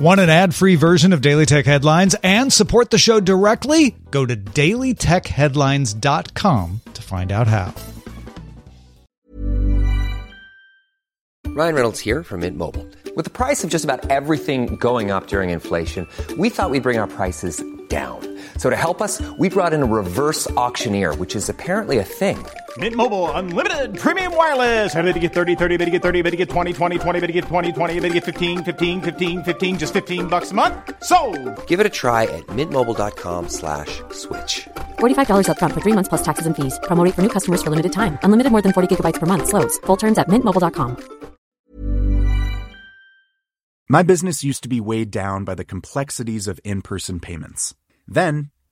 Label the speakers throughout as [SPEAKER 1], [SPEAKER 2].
[SPEAKER 1] Want an ad free version of Daily Tech Headlines and support the show directly? Go to dailytechheadlines.com to find out how.
[SPEAKER 2] Ryan Reynolds here from Mint Mobile. With the price of just about everything going up during inflation, we thought we'd bring our prices down. So to help us, we brought in a reverse auctioneer, which is apparently a thing.
[SPEAKER 3] Mint Mobile unlimited premium wireless. Ready to get 30, 30, bit to get 30, bit to get 20, 20, 20, bit to get 20, 20, bit to get 15, 15, 15, 15 just 15 bucks a month. So,
[SPEAKER 2] Give it a try at mintmobile.com slash switch.
[SPEAKER 4] $45 upfront for 3 months plus taxes and fees. Promo for new customers for limited time. Unlimited more than 40 gigabytes per month slows. Full terms at mintmobile.com.
[SPEAKER 5] My business used to be weighed down by the complexities of in-person payments. Then,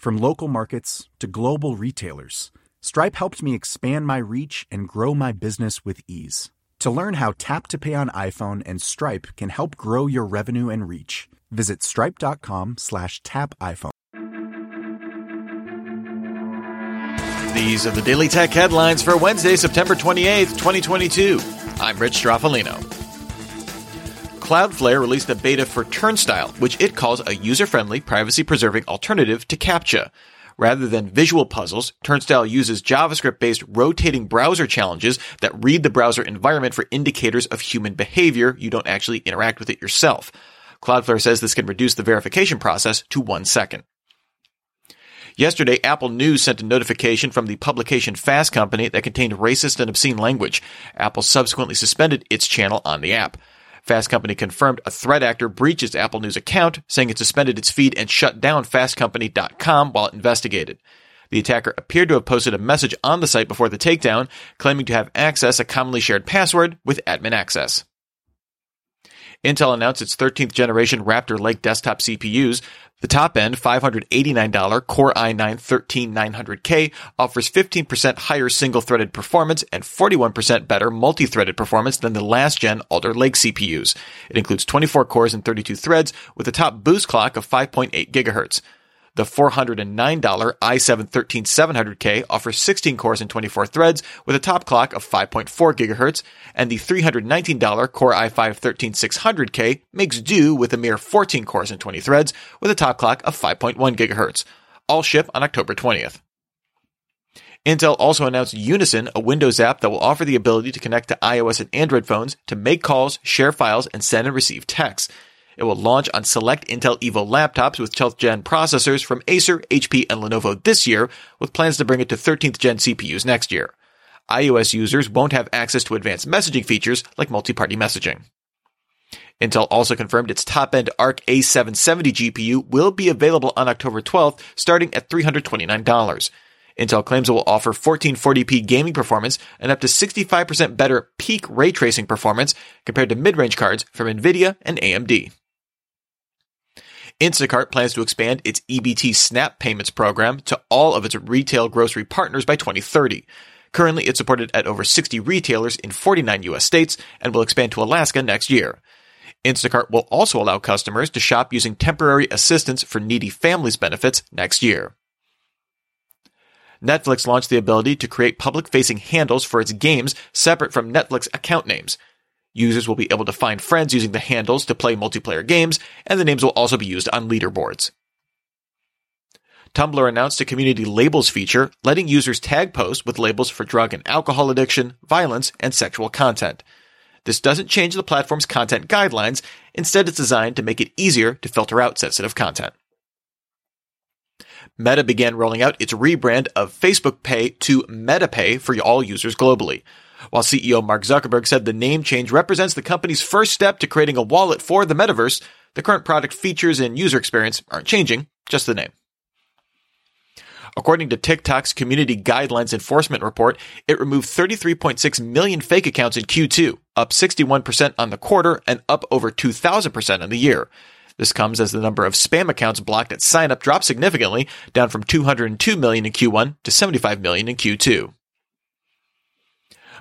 [SPEAKER 5] From local markets to global retailers, Stripe helped me expand my reach and grow my business with ease. To learn how Tap to Pay on iPhone and Stripe can help grow your revenue and reach, visit stripe.com slash tap iPhone.
[SPEAKER 6] These are the Daily Tech headlines for Wednesday, September 28th, 2022. I'm Rich Stroffolino. Cloudflare released a beta for Turnstile, which it calls a user-friendly, privacy-preserving alternative to CAPTCHA. Rather than visual puzzles, Turnstile uses JavaScript-based rotating browser challenges that read the browser environment for indicators of human behavior. You don't actually interact with it yourself. Cloudflare says this can reduce the verification process to one second. Yesterday, Apple News sent a notification from the publication Fast Company that contained racist and obscene language. Apple subsequently suspended its channel on the app. Fast Company confirmed a threat actor breached Apple News account, saying it suspended its feed and shut down fastcompany.com while it investigated. The attacker appeared to have posted a message on the site before the takedown, claiming to have access a commonly shared password with admin access. Intel announced its 13th generation Raptor Lake desktop CPUs. The top end $589 Core i9-13900K offers 15% higher single-threaded performance and 41% better multi-threaded performance than the last gen Alder Lake CPUs. It includes 24 cores and 32 threads with a top boost clock of 5.8 GHz. The $409 i7-13700K offers 16 cores and 24 threads with a top clock of 5.4 GHz, and the $319 Core i5-13600K makes do with a mere 14 cores and 20 threads with a top clock of 5.1 GHz. All ship on October 20th. Intel also announced Unison, a Windows app that will offer the ability to connect to iOS and Android phones to make calls, share files, and send and receive texts. It will launch on select Intel Evo laptops with 12th gen processors from Acer, HP, and Lenovo this year, with plans to bring it to 13th gen CPUs next year. iOS users won't have access to advanced messaging features like multi-party messaging. Intel also confirmed its top-end Arc A770 GPU will be available on October 12th, starting at $329. Intel claims it will offer 1440p gaming performance and up to 65% better peak ray tracing performance compared to mid-range cards from Nvidia and AMD. Instacart plans to expand its EBT SNAP payments program to all of its retail grocery partners by 2030. Currently, it's supported at over 60 retailers in 49 US states and will expand to Alaska next year. Instacart will also allow customers to shop using temporary assistance for needy families benefits next year. Netflix launched the ability to create public facing handles for its games separate from Netflix account names. Users will be able to find friends using the handles to play multiplayer games, and the names will also be used on leaderboards. Tumblr announced a community labels feature, letting users tag posts with labels for drug and alcohol addiction, violence, and sexual content. This doesn't change the platform's content guidelines, instead, it's designed to make it easier to filter out sensitive content. Meta began rolling out its rebrand of Facebook Pay to MetaPay for all users globally. While CEO Mark Zuckerberg said the name change represents the company's first step to creating a wallet for the metaverse, the current product features and user experience aren't changing, just the name. According to TikTok's community guidelines enforcement report, it removed 33.6 million fake accounts in Q2, up 61% on the quarter and up over 2,000% on the year. This comes as the number of spam accounts blocked at sign-up dropped significantly, down from 202 million in Q1 to 75 million in Q2.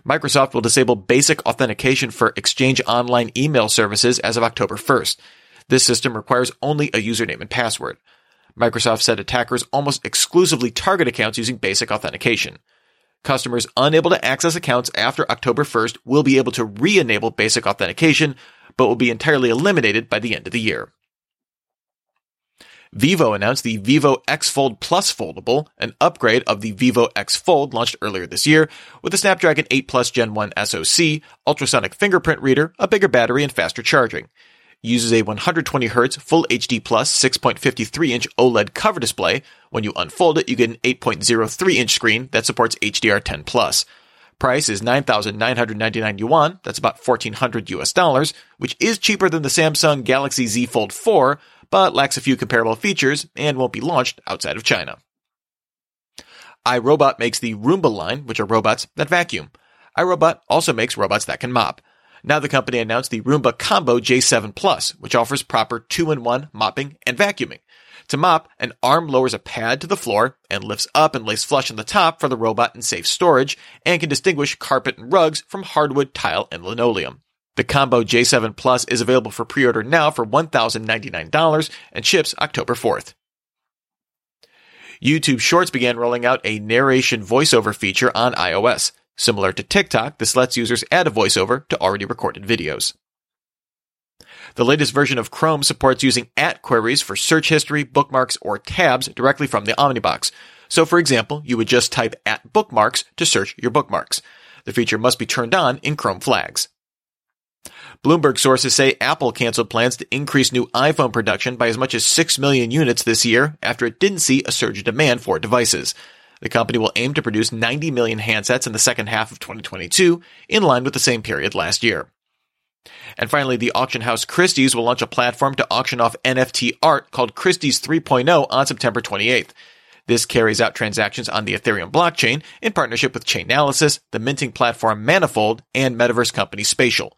[SPEAKER 6] Microsoft will disable basic authentication for Exchange Online email services as of October 1st. This system requires only a username and password. Microsoft said attackers almost exclusively target accounts using basic authentication. Customers unable to access accounts after October 1st will be able to re-enable basic authentication, but will be entirely eliminated by the end of the year. Vivo announced the Vivo X Fold Plus foldable, an upgrade of the Vivo X Fold launched earlier this year, with a Snapdragon 8 Plus Gen 1 SoC, ultrasonic fingerprint reader, a bigger battery, and faster charging. Uses a 120Hz Full HD Plus 6.53 inch OLED cover display. When you unfold it, you get an 8.03 inch screen that supports HDR10 Plus. Price is 9,999 yuan, that's about 1400 US dollars, which is cheaper than the Samsung Galaxy Z Fold 4, but lacks a few comparable features and won't be launched outside of China. iRobot makes the Roomba line, which are robots that vacuum. iRobot also makes robots that can mop. Now the company announced the Roomba Combo J7 Plus, which offers proper two-in-one mopping and vacuuming. To mop, an arm lowers a pad to the floor and lifts up and lays flush on the top for the robot in safe storage and can distinguish carpet and rugs from hardwood, tile, and linoleum. The Combo J7 Plus is available for pre-order now for $1,099 and ships October 4th. YouTube Shorts began rolling out a narration voiceover feature on iOS. Similar to TikTok, this lets users add a voiceover to already recorded videos. The latest version of Chrome supports using at queries for search history, bookmarks, or tabs directly from the Omnibox. So for example, you would just type at bookmarks to search your bookmarks. The feature must be turned on in Chrome flags. Bloomberg sources say Apple canceled plans to increase new iPhone production by as much as 6 million units this year after it didn't see a surge in demand for devices. The company will aim to produce 90 million handsets in the second half of 2022, in line with the same period last year. And finally, the auction house Christie's will launch a platform to auction off NFT art called Christie's 3.0 on September 28th. This carries out transactions on the Ethereum blockchain in partnership with Chainalysis, the minting platform Manifold, and metaverse company Spatial.